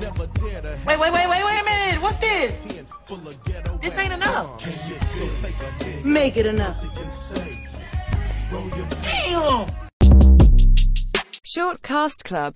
Wait, wait, wait, wait, wait a minute. What's this? This ain't enough. Make it enough. Damn. Short Cast Club